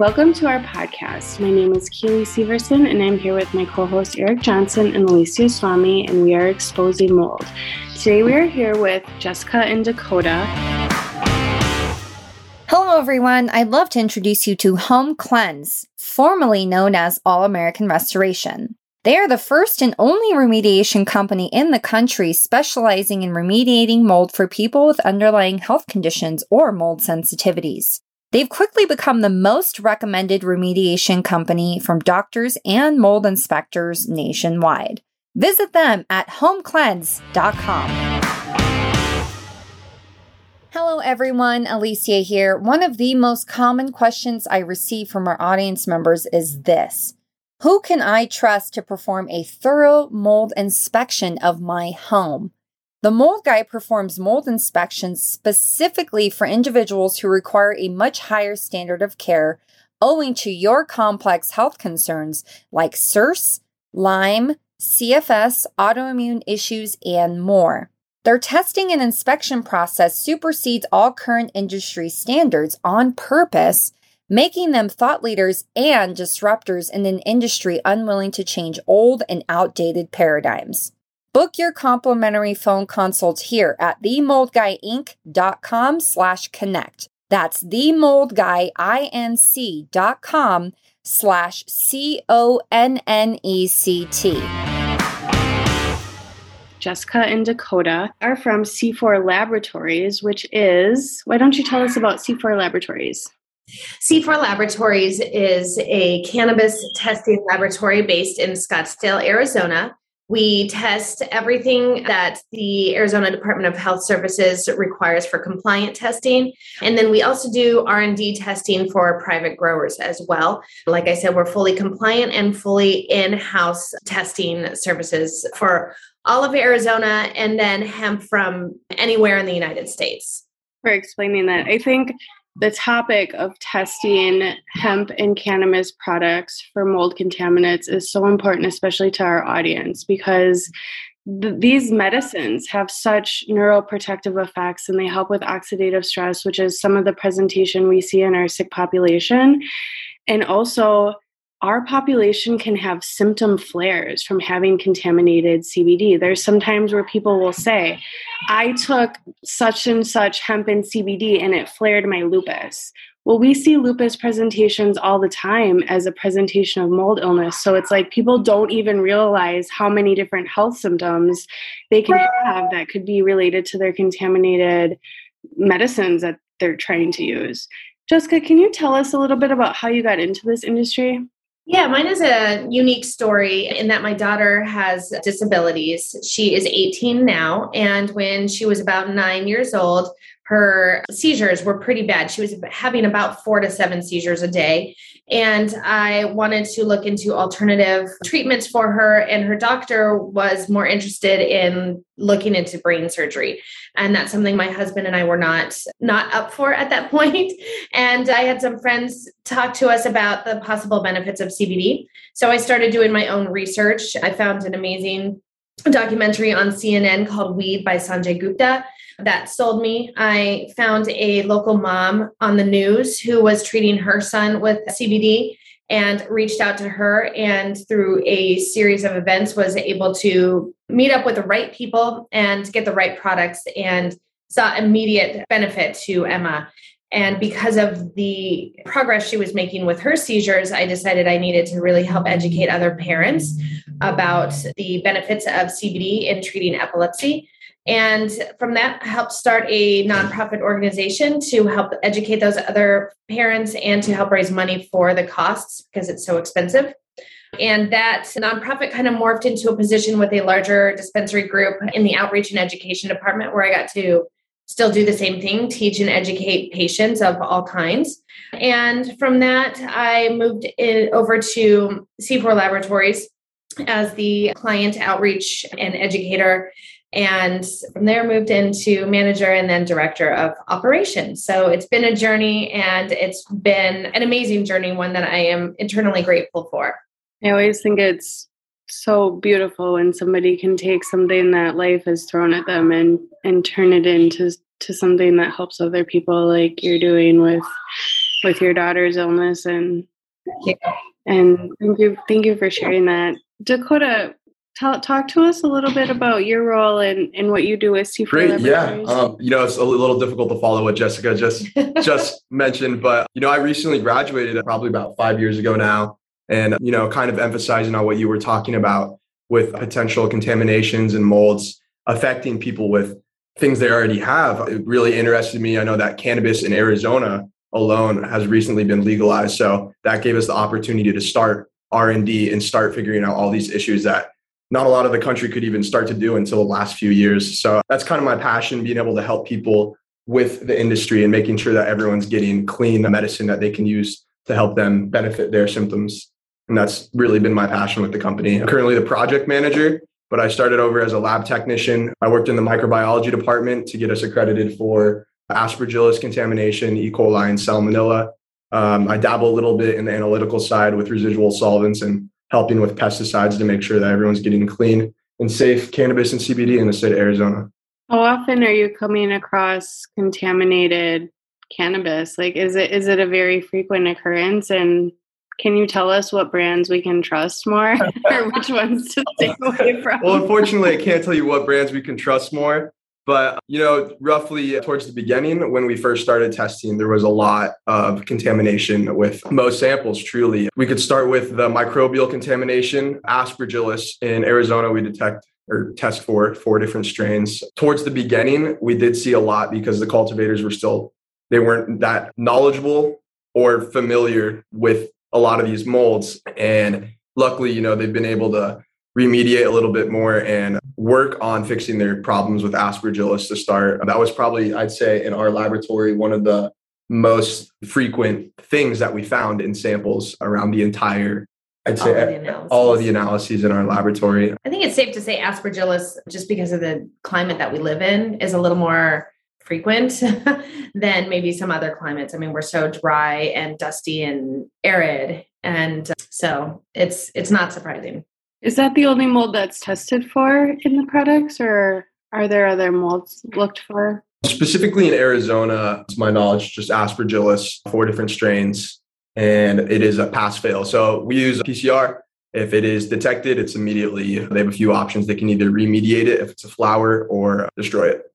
Welcome to our podcast. My name is Keely Severson, and I'm here with my co host Eric Johnson and Alicia Swami, and we are exposing mold. Today we are here with Jessica and Dakota. Hello, everyone. I'd love to introduce you to Home Cleanse, formerly known as All American Restoration. They are the first and only remediation company in the country specializing in remediating mold for people with underlying health conditions or mold sensitivities. They've quickly become the most recommended remediation company from doctors and mold inspectors nationwide. Visit them at homecleanse.com. Hello, everyone. Alicia here. One of the most common questions I receive from our audience members is this Who can I trust to perform a thorough mold inspection of my home? The Mold Guy performs mold inspections specifically for individuals who require a much higher standard of care owing to your complex health concerns like CIRS, Lyme, CFS, autoimmune issues, and more. Their testing and inspection process supersedes all current industry standards on purpose, making them thought leaders and disruptors in an industry unwilling to change old and outdated paradigms. Book your complimentary phone consult here at themoldguyinc.com slash connect. That's themoldguyinc.com slash C-O-N-N-E-C-T. Jessica and Dakota are from C4 Laboratories, which is, why don't you tell us about C4 Laboratories? C4 Laboratories is a cannabis testing laboratory based in Scottsdale, Arizona. We test everything that the Arizona Department of Health Services requires for compliant testing. And then we also do R&D testing for private growers as well. Like I said, we're fully compliant and fully in-house testing services for all of Arizona and then hemp from anywhere in the United States. For explaining that. I think the topic of testing hemp and cannabis products for mold contaminants is so important, especially to our audience, because th- these medicines have such neuroprotective effects and they help with oxidative stress, which is some of the presentation we see in our sick population. And also, our population can have symptom flares from having contaminated CBD. There's sometimes where people will say, I took such and such hemp and CBD and it flared my lupus. Well, we see lupus presentations all the time as a presentation of mold illness. So it's like people don't even realize how many different health symptoms they can have that could be related to their contaminated medicines that they're trying to use. Jessica, can you tell us a little bit about how you got into this industry? Yeah, mine is a unique story in that my daughter has disabilities. She is 18 now. And when she was about nine years old, her seizures were pretty bad. She was having about four to seven seizures a day. And I wanted to look into alternative treatments for her. And her doctor was more interested in looking into brain surgery. And that's something my husband and I were not not up for at that point. And I had some friends talk to us about the possible benefits of CBD. So I started doing my own research. I found an amazing documentary on CNN called Weed by Sanjay Gupta that sold me. I found a local mom on the news who was treating her son with CBD and reached out to her and through a series of events was able to meet up with the right people and get the right products and saw immediate benefit to Emma. And because of the progress she was making with her seizures, I decided I needed to really help educate other parents about the benefits of CBD in treating epilepsy. And from that, I helped start a nonprofit organization to help educate those other parents and to help raise money for the costs because it's so expensive. And that nonprofit kind of morphed into a position with a larger dispensary group in the outreach and education department where I got to still do the same thing teach and educate patients of all kinds. And from that, I moved over to C4 Laboratories as the client outreach and educator. And from there moved into manager and then director of operations. So it's been a journey and it's been an amazing journey one that i am internally grateful for. I always think it's so beautiful when somebody can take something that life has thrown at them and and turn it into to something that helps other people like you're doing with with your daughter's illness and and thank you thank you for sharing that. Dakota, tell, talk to us a little bit about your role and, and what you do with C4 Great, yeah. Um, you know, it's a little difficult to follow what Jessica just just mentioned, but you know, I recently graduated probably about five years ago now, and you know, kind of emphasizing on what you were talking about with potential contaminations and molds affecting people with things they already have. It really interested me. I know that cannabis in Arizona alone has recently been legalized, so that gave us the opportunity to start R&D and start figuring out all these issues that not a lot of the country could even start to do until the last few years. So that's kind of my passion, being able to help people with the industry and making sure that everyone's getting clean the medicine that they can use to help them benefit their symptoms. And that's really been my passion with the company. I'm currently the project manager, but I started over as a lab technician. I worked in the microbiology department to get us accredited for aspergillus contamination, E. coli, and salmonella. Um, I dabble a little bit in the analytical side with residual solvents and helping with pesticides to make sure that everyone's getting clean and safe cannabis and CBD in the state of Arizona. How often are you coming across contaminated cannabis? Like, is it is it a very frequent occurrence? And can you tell us what brands we can trust more, or which ones to stay away from? Well, unfortunately, I can't tell you what brands we can trust more. But, you know, roughly uh, towards the beginning, when we first started testing, there was a lot of contamination with most samples, truly. We could start with the microbial contamination, aspergillus. In Arizona, we detect or test for four different strains. Towards the beginning, we did see a lot because the cultivators were still, they weren't that knowledgeable or familiar with a lot of these molds. And luckily, you know, they've been able to remediate a little bit more and work on fixing their problems with aspergillus to start. That was probably, I'd say, in our laboratory, one of the most frequent things that we found in samples around the entire I'd say all of, all of the analyses in our laboratory. I think it's safe to say aspergillus, just because of the climate that we live in, is a little more frequent than maybe some other climates. I mean, we're so dry and dusty and arid, and so it's it's not surprising. Is that the only mold that's tested for in the products, or are there other molds looked for? Specifically in Arizona, to my knowledge, just aspergillus, four different strains, and it is a pass fail. So we use PCR. If it is detected, it's immediately, they have a few options. They can either remediate it if it's a flower or destroy it.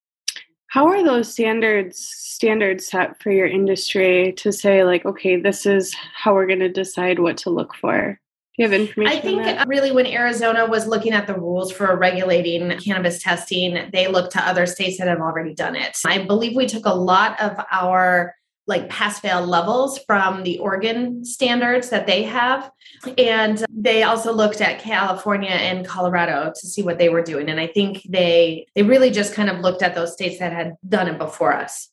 How are those standards standards set for your industry to say like, okay, this is how we're going to decide what to look for? Do you have information? I think really when Arizona was looking at the rules for regulating cannabis testing, they looked to other states that have already done it. I believe we took a lot of our like pass fail levels from the Oregon standards that they have. And they also looked at California and Colorado to see what they were doing. And I think they they really just kind of looked at those states that had done it before us.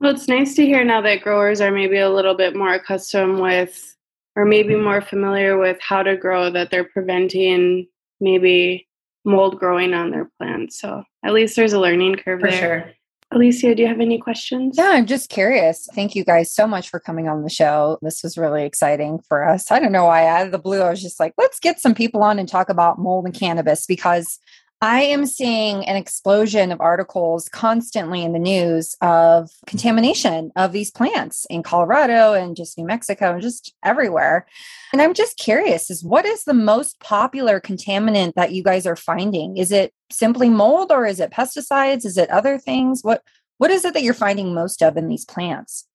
Well, it's nice to hear now that growers are maybe a little bit more accustomed with or maybe more familiar with how to grow that they're preventing maybe mold growing on their plants. So at least there's a learning curve for there. sure. Alicia, do you have any questions? Yeah, I'm just curious. Thank you guys so much for coming on the show. This was really exciting for us. I don't know why out of the blue I was just like, let's get some people on and talk about mold and cannabis because I am seeing an explosion of articles constantly in the news of contamination of these plants in Colorado and just New Mexico and just everywhere. And I'm just curious is what is the most popular contaminant that you guys are finding? Is it simply mold or is it pesticides? Is it other things? What what is it that you're finding most of in these plants?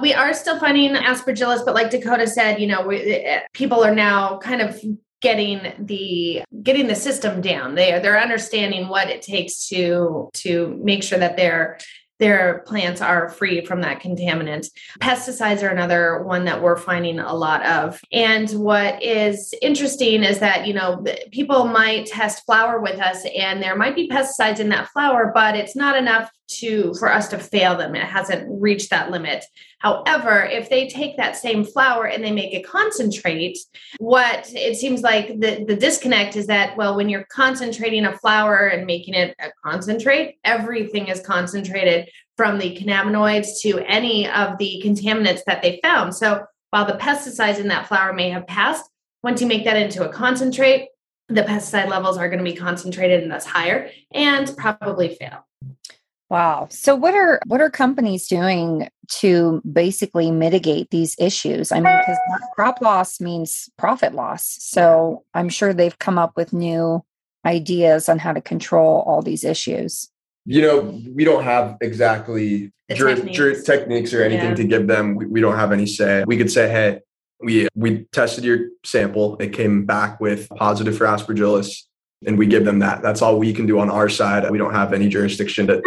We are still finding aspergillus, but like Dakota said, you know, we, eh, people are now kind of getting the getting the system down they are they're understanding what it takes to to make sure that they're their plants are free from that contaminant. Pesticides are another one that we're finding a lot of. And what is interesting is that, you know, people might test flower with us and there might be pesticides in that flower, but it's not enough to for us to fail them. It hasn't reached that limit. However, if they take that same flower and they make a concentrate, what it seems like the, the disconnect is that, well, when you're concentrating a flower and making it a concentrate, everything is concentrated from the cannabinoids to any of the contaminants that they found. So while the pesticides in that flower may have passed, once you make that into a concentrate, the pesticide levels are going to be concentrated and thus higher and probably fail. Wow. So what are what are companies doing to basically mitigate these issues? I mean, because crop loss means profit loss. So I'm sure they've come up with new ideas on how to control all these issues. You know, we don't have exactly techniques. techniques. or anything yeah. to give them. We, we don't have any say. We could say, hey, we we tested your sample. It came back with positive for aspergillus, and we give them that. That's all we can do on our side. We don't have any jurisdiction to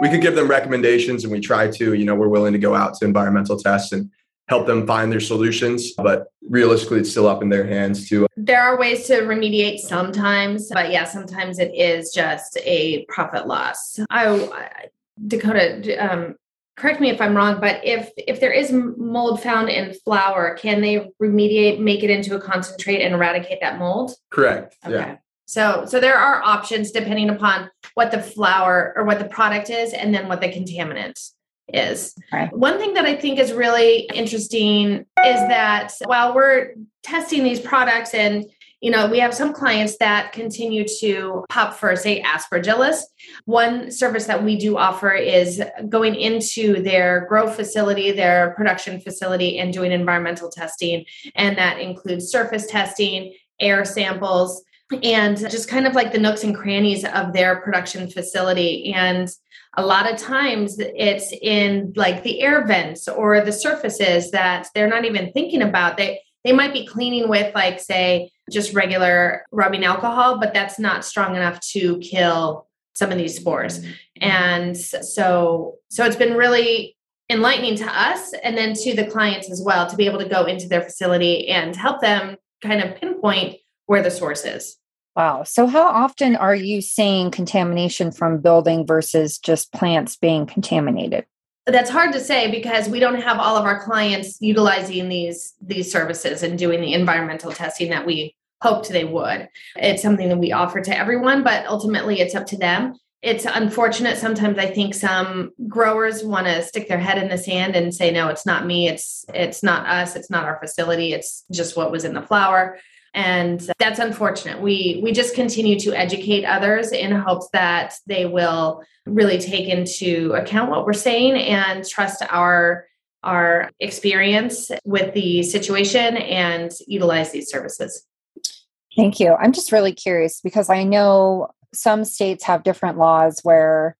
we could give them recommendations and we try to, you know, we're willing to go out to environmental tests and help them find their solutions. But realistically, it's still up in their hands to. There are ways to remediate sometimes, but yeah, sometimes it is just a profit loss. I, Dakota, um, correct me if I'm wrong, but if if there is mold found in flower, can they remediate, make it into a concentrate, and eradicate that mold? Correct. Okay. Yeah. So, so there are options depending upon what the flower or what the product is, and then what the contaminant is. One thing that I think is really interesting is that while we're testing these products and you know, we have some clients that continue to pop for, say, aspergillus. One service that we do offer is going into their grow facility, their production facility, and doing environmental testing. And that includes surface testing, air samples, and just kind of like the nooks and crannies of their production facility. And a lot of times it's in like the air vents or the surfaces that they're not even thinking about. They they might be cleaning with like say just regular rubbing alcohol, but that's not strong enough to kill some of these spores. And so so it's been really enlightening to us and then to the clients as well to be able to go into their facility and help them kind of pinpoint where the source is. Wow. So, how often are you seeing contamination from building versus just plants being contaminated? That's hard to say because we don't have all of our clients utilizing these these services and doing the environmental testing that we hoped they would. It's something that we offer to everyone, but ultimately it's up to them. It's unfortunate sometimes I think some growers want to stick their head in the sand and say no, it's not me, it's it's not us, it's not our facility, it's just what was in the flower and that's unfortunate. We we just continue to educate others in hopes that they will really take into account what we're saying and trust our our experience with the situation and utilize these services. Thank you. I'm just really curious because i know some states have different laws where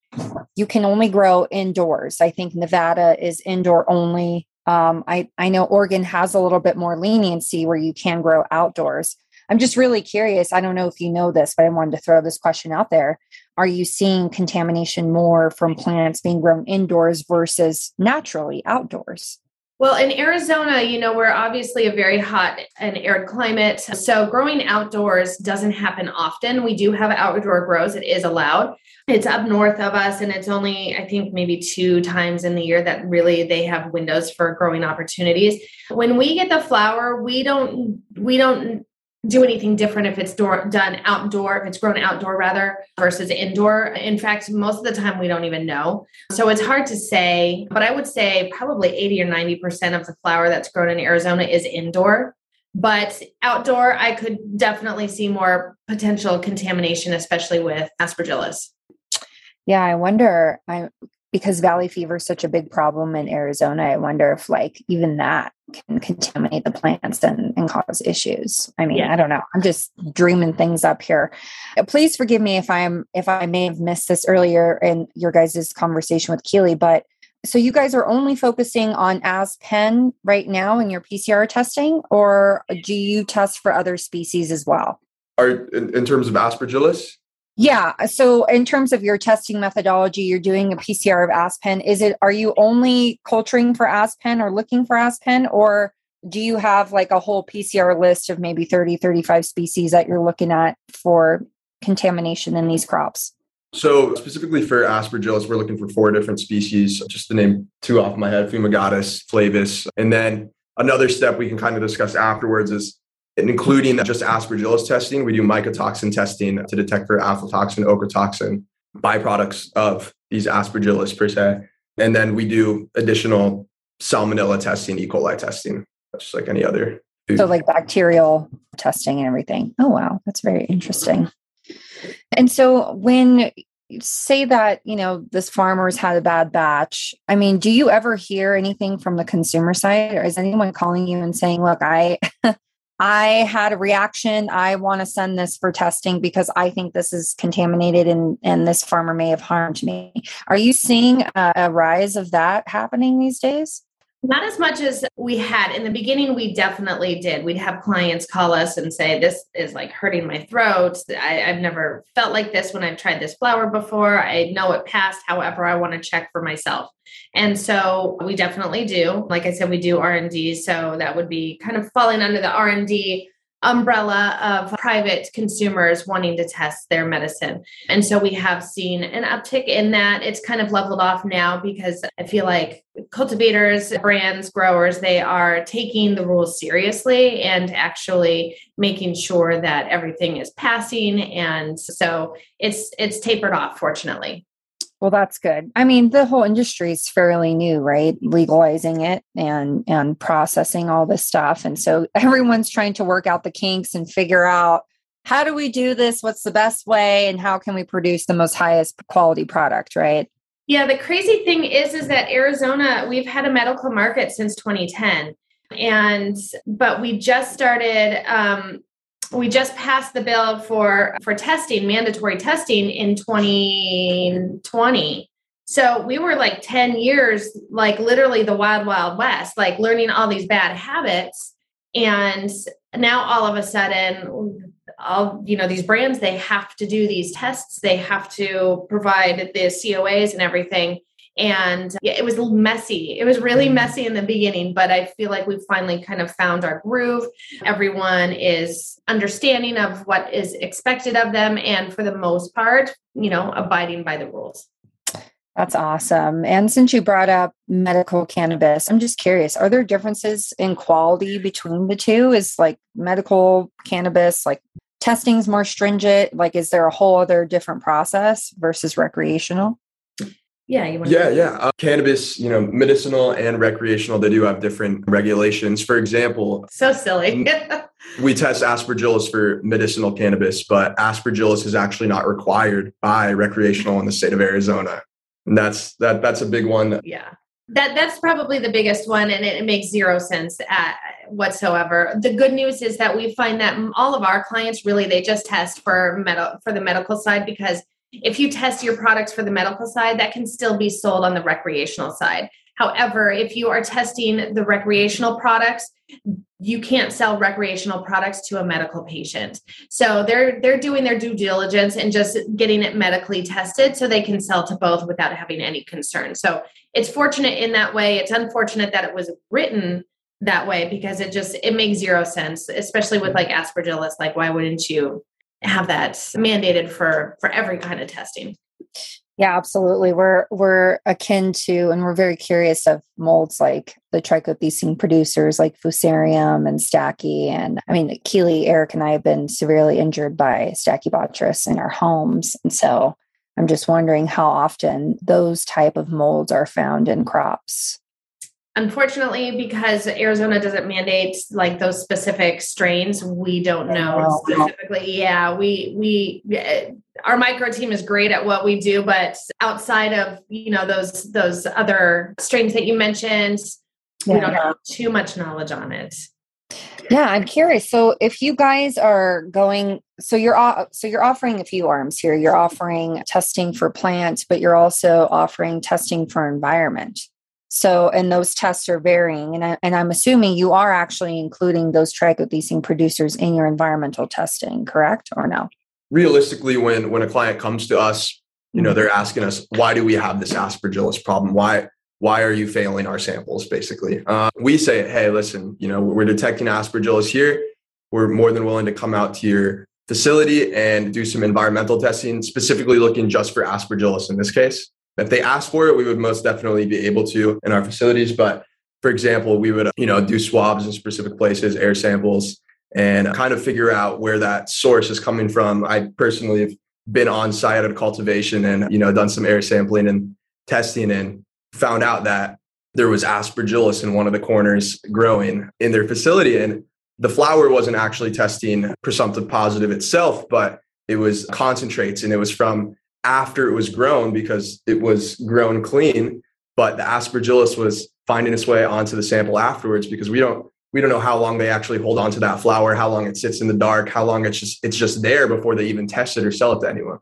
you can only grow indoors. I think nevada is indoor only um, I, I know Oregon has a little bit more leniency where you can grow outdoors. I'm just really curious. I don't know if you know this, but I wanted to throw this question out there. Are you seeing contamination more from plants being grown indoors versus naturally outdoors? Well, in Arizona, you know, we're obviously a very hot and arid climate. So growing outdoors doesn't happen often. We do have outdoor grows, it is allowed it's up north of us and it's only i think maybe two times in the year that really they have windows for growing opportunities when we get the flower, we don't we don't do anything different if it's door, done outdoor if it's grown outdoor rather versus indoor. In fact most of the time we don't even know. So it's hard to say but i would say probably 80 or 90% of the flower that's grown in arizona is indoor. But outdoor i could definitely see more potential contamination especially with aspergillus. Yeah, I wonder. I because valley fever is such a big problem in Arizona. I wonder if like even that can contaminate the plants and, and cause issues. I mean, yeah. I don't know. I'm just dreaming things up here. Uh, please forgive me if I'm if I may have missed this earlier in your guys' conversation with Keely, but so you guys are only focusing on aspen right now in your PCR testing, or do you test for other species as well? Are in, in terms of aspergillus? Yeah. So in terms of your testing methodology, you're doing a PCR of aspen. Is it are you only culturing for aspen or looking for aspen or do you have like a whole PCR list of maybe 30 35 species that you're looking at for contamination in these crops? So specifically for aspergillus, we're looking for four different species, just to name two off my head, fumigatus, flavus. And then another step we can kind of discuss afterwards is including just aspergillus testing. We do mycotoxin testing to detect for aflatoxin, ochratoxin, byproducts of these aspergillus per se. And then we do additional salmonella testing, E. coli testing, just like any other food. So, like bacterial testing and everything. Oh, wow. That's very interesting. And so, when say that, you know, this farmer's had a bad batch. I mean, do you ever hear anything from the consumer side or is anyone calling you and saying, "Look, I I had a reaction. I want to send this for testing because I think this is contaminated and and this farmer may have harmed me." Are you seeing a, a rise of that happening these days? Not as much as we had in the beginning. We definitely did. We'd have clients call us and say, "This is like hurting my throat. I, have never felt like this when I've tried this flower before. I know it passed. However, I want to check for myself." And so we definitely do. Like I said, we do R and D. So that would be kind of falling under the R and D umbrella of private consumers wanting to test their medicine. And so we have seen an uptick in that. It's kind of leveled off now because I feel like cultivators, brands, growers, they are taking the rules seriously and actually making sure that everything is passing and so it's it's tapered off fortunately. Well, that's good. I mean, the whole industry is fairly new, right? Legalizing it and and processing all this stuff. And so everyone's trying to work out the kinks and figure out how do we do this? What's the best way and how can we produce the most highest quality product, right? Yeah, the crazy thing is is that Arizona, we've had a medical market since 2010 and but we just started um, we just passed the bill for for testing mandatory testing in 2020 so we were like 10 years like literally the wild wild west like learning all these bad habits. And now all of a sudden all you know these brands they have to do these tests. They have to provide the coas and everything and yeah, it was messy. It was really mm. messy in the beginning, but I feel like we've finally kind of found our groove. Everyone is understanding of what is expected of them. And for the most part, you know, abiding by the rules. That's awesome. And since you brought up medical cannabis, I'm just curious are there differences in quality between the two? Is like medical cannabis, like testing's more stringent? Like, is there a whole other different process versus recreational? Yeah you want yeah to- yeah. Uh, cannabis you know medicinal and recreational they do have different regulations. For example so silly. we test aspergillus for medicinal cannabis but aspergillus is actually not required by recreational in the state of arizona. And that's that that's a big one. Yeah. That that's probably the biggest one and it, it makes zero sense at, whatsoever. The good news is that we find that all of our clients really they just test for metal for the medical side because if you test your products for the medical side, that can still be sold on the recreational side. However, if you are testing the recreational products, you can't sell recreational products to a medical patient. So they're they're doing their due diligence and just getting it medically tested so they can sell to both without having any concern. So it's fortunate in that way. It's unfortunate that it was written that way because it just it makes zero sense, especially with like aspergillus. Like, why wouldn't you have that mandated for for every kind of testing. Yeah absolutely. We're we're akin to and we're very curious of molds like the trichothecene producers like fusarium and stachy and i mean keely eric and i have been severely injured by stachybotrys in our homes. And so i'm just wondering how often those type of molds are found in crops Unfortunately, because Arizona doesn't mandate like those specific strains, we don't know specifically. Yeah, we we our micro team is great at what we do, but outside of you know those those other strains that you mentioned, yeah. we don't have too much knowledge on it. Yeah, I'm curious. So if you guys are going so you're so you're offering a few arms here. You're offering testing for plants, but you're also offering testing for environment. So, and those tests are varying. And, I, and I'm assuming you are actually including those trichothecene producers in your environmental testing, correct or no? Realistically, when, when a client comes to us, you know, mm-hmm. they're asking us, why do we have this aspergillus problem? Why, why are you failing our samples basically uh, we say hey listen you know we're detecting aspergillus here we're more than willing to come out to your facility and do some environmental testing specifically looking just for aspergillus in this case if they ask for it, we would most definitely be able to in our facilities. But for example, we would, you know, do swabs in specific places, air samples, and kind of figure out where that source is coming from. I personally have been on site at a cultivation and, you know, done some air sampling and testing and found out that there was aspergillus in one of the corners growing in their facility. And the flower wasn't actually testing presumptive positive itself, but it was concentrates and it was from after it was grown because it was grown clean, but the aspergillus was finding its way onto the sample afterwards because we don't we don't know how long they actually hold on to that flower, how long it sits in the dark, how long it's just it's just there before they even test it or sell it to anyone.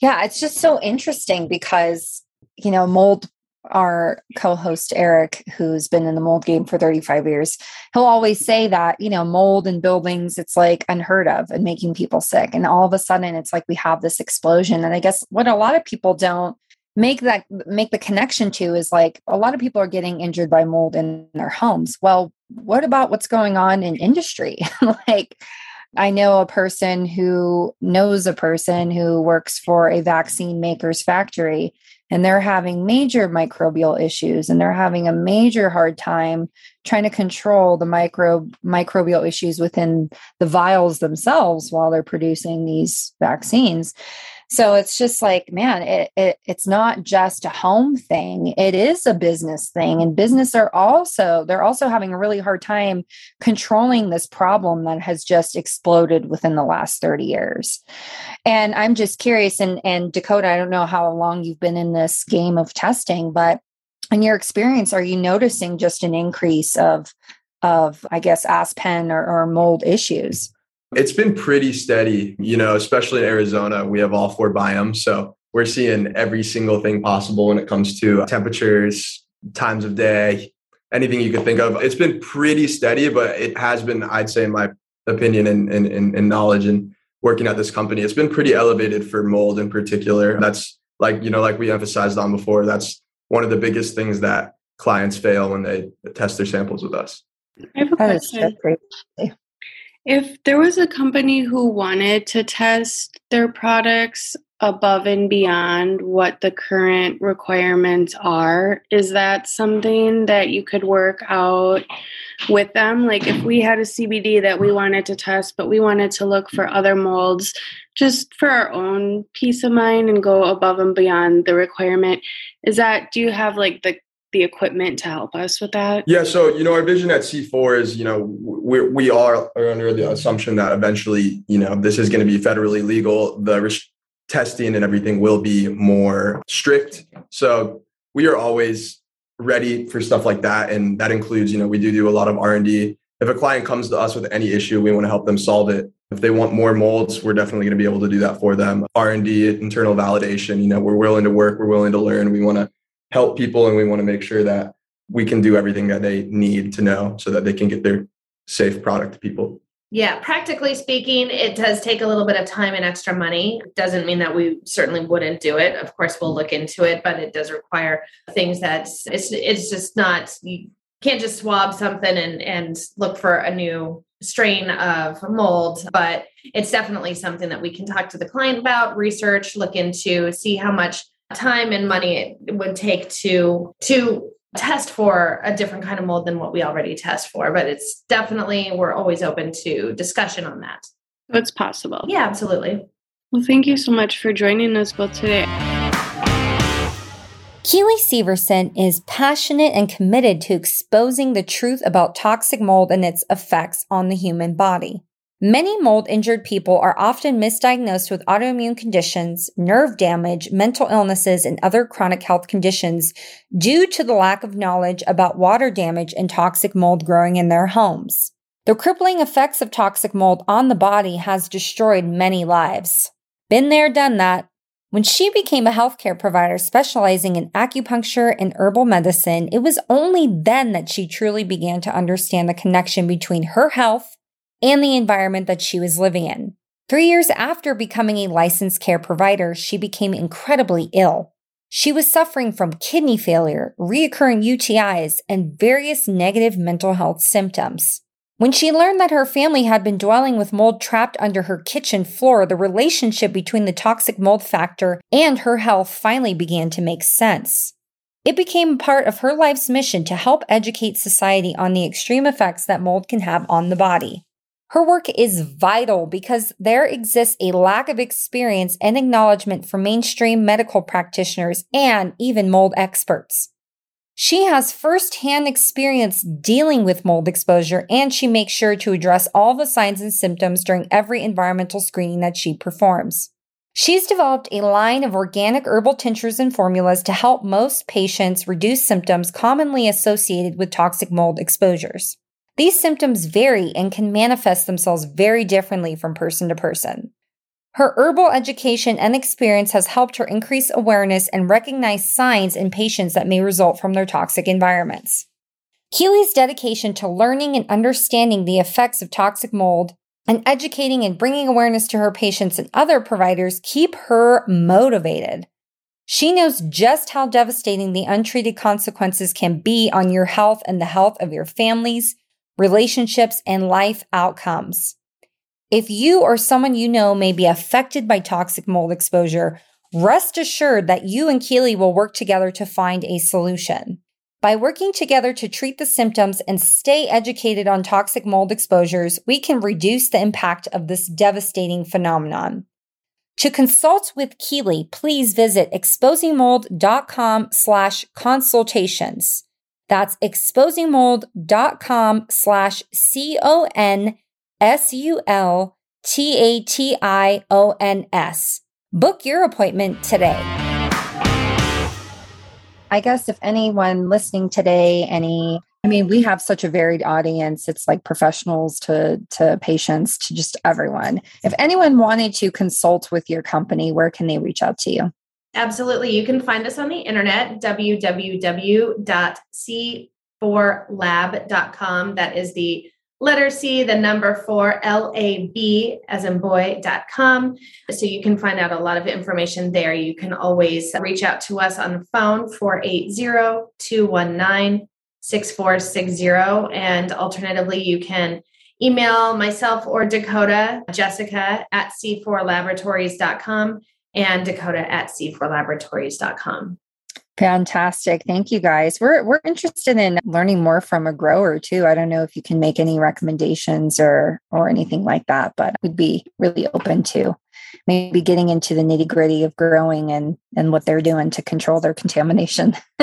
Yeah, it's just so interesting because you know mold our co-host Eric, who's been in the mold game for 35 years, he'll always say that, you know, mold in buildings, it's like unheard of and making people sick. And all of a sudden it's like we have this explosion. And I guess what a lot of people don't make that make the connection to is like a lot of people are getting injured by mold in their homes. Well, what about what's going on in industry? like I know a person who knows a person who works for a vaccine maker's factory and they're having major microbial issues and they're having a major hard time trying to control the micro microbial issues within the vials themselves while they're producing these vaccines so it's just like man it, it, it's not just a home thing. It is a business thing and business are also they're also having a really hard time controlling this problem that has just exploded within the last 30 years. And i'm just curious and and dakota i don't know how long you've been in this game of testing but in your experience are you noticing just an increase of of i guess aspen or, or mold issues it's been pretty steady, you know, especially in Arizona. We have all four biomes. So we're seeing every single thing possible when it comes to temperatures, times of day, anything you could think of. It's been pretty steady, but it has been, I'd say, in my opinion and, and, and knowledge and working at this company, it's been pretty elevated for mold in particular. That's like, you know, like we emphasized on before, that's one of the biggest things that clients fail when they test their samples with us. I have a question. If there was a company who wanted to test their products above and beyond what the current requirements are, is that something that you could work out with them? Like if we had a CBD that we wanted to test, but we wanted to look for other molds just for our own peace of mind and go above and beyond the requirement, is that do you have like the the equipment to help us with that? Yeah. So, you know, our vision at C4 is, you know, we we are under the assumption that eventually, you know, this is going to be federally legal. The res- testing and everything will be more strict. So we are always ready for stuff like that. And that includes, you know, we do do a lot of R&D. If a client comes to us with any issue, we want to help them solve it. If they want more molds, we're definitely going to be able to do that for them. R&D, internal validation, you know, we're willing to work, we're willing to learn. We want to help people and we want to make sure that we can do everything that they need to know so that they can get their safe product to people. Yeah, practically speaking, it does take a little bit of time and extra money. Doesn't mean that we certainly wouldn't do it. Of course, we'll look into it, but it does require things that it's it's just not you can't just swab something and and look for a new strain of mold, but it's definitely something that we can talk to the client about, research, look into, see how much time and money it would take to to test for a different kind of mold than what we already test for but it's definitely we're always open to discussion on that. It's possible. Yeah absolutely. Well thank you so much for joining us both today. Keely Severson is passionate and committed to exposing the truth about toxic mold and its effects on the human body. Many mold injured people are often misdiagnosed with autoimmune conditions, nerve damage, mental illnesses, and other chronic health conditions due to the lack of knowledge about water damage and toxic mold growing in their homes. The crippling effects of toxic mold on the body has destroyed many lives. Been there, done that. When she became a healthcare provider specializing in acupuncture and herbal medicine, it was only then that she truly began to understand the connection between her health and the environment that she was living in. Three years after becoming a licensed care provider, she became incredibly ill. She was suffering from kidney failure, reoccurring UTIs, and various negative mental health symptoms. When she learned that her family had been dwelling with mold trapped under her kitchen floor, the relationship between the toxic mold factor and her health finally began to make sense. It became part of her life's mission to help educate society on the extreme effects that mold can have on the body. Her work is vital because there exists a lack of experience and acknowledgement for mainstream medical practitioners and even mold experts. She has firsthand experience dealing with mold exposure and she makes sure to address all the signs and symptoms during every environmental screening that she performs. She's developed a line of organic herbal tinctures and formulas to help most patients reduce symptoms commonly associated with toxic mold exposures. These symptoms vary and can manifest themselves very differently from person to person. Her herbal education and experience has helped her increase awareness and recognize signs in patients that may result from their toxic environments. Keely's dedication to learning and understanding the effects of toxic mold and educating and bringing awareness to her patients and other providers keep her motivated. She knows just how devastating the untreated consequences can be on your health and the health of your families, relationships, and life outcomes. If you or someone you know may be affected by toxic mold exposure, rest assured that you and Keely will work together to find a solution. By working together to treat the symptoms and stay educated on toxic mold exposures, we can reduce the impact of this devastating phenomenon. To consult with Keely, please visit exposingmold.com slash consultations. That's exposingmold.com slash C-O-N-S-U-L-T-A-T-I-O-N-S. Book your appointment today. I guess if anyone listening today, any I mean, we have such a varied audience. It's like professionals to to patients to just everyone. If anyone wanted to consult with your company, where can they reach out to you? Absolutely. You can find us on the internet, www.c4lab.com. That is the letter C, the number four, L A B as in boy.com. So you can find out a lot of information there. You can always reach out to us on the phone 480 219 6460. And alternatively, you can email myself or Dakota, Jessica at c4laboratories.com and Dakota at c4laboratories.com. Fantastic. Thank you guys. We're we're interested in learning more from a grower too. I don't know if you can make any recommendations or or anything like that, but we'd be really open to maybe getting into the nitty-gritty of growing and and what they're doing to control their contamination.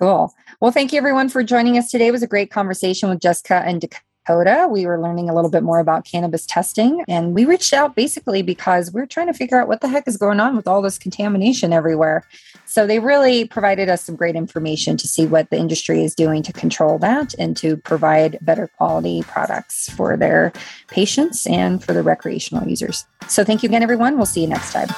cool. Well, thank you everyone for joining us today. It was a great conversation with Jessica and Dakota. Dakota. We were learning a little bit more about cannabis testing, and we reached out basically because we're trying to figure out what the heck is going on with all this contamination everywhere. So they really provided us some great information to see what the industry is doing to control that and to provide better quality products for their patients and for the recreational users. So thank you again, everyone. We'll see you next time.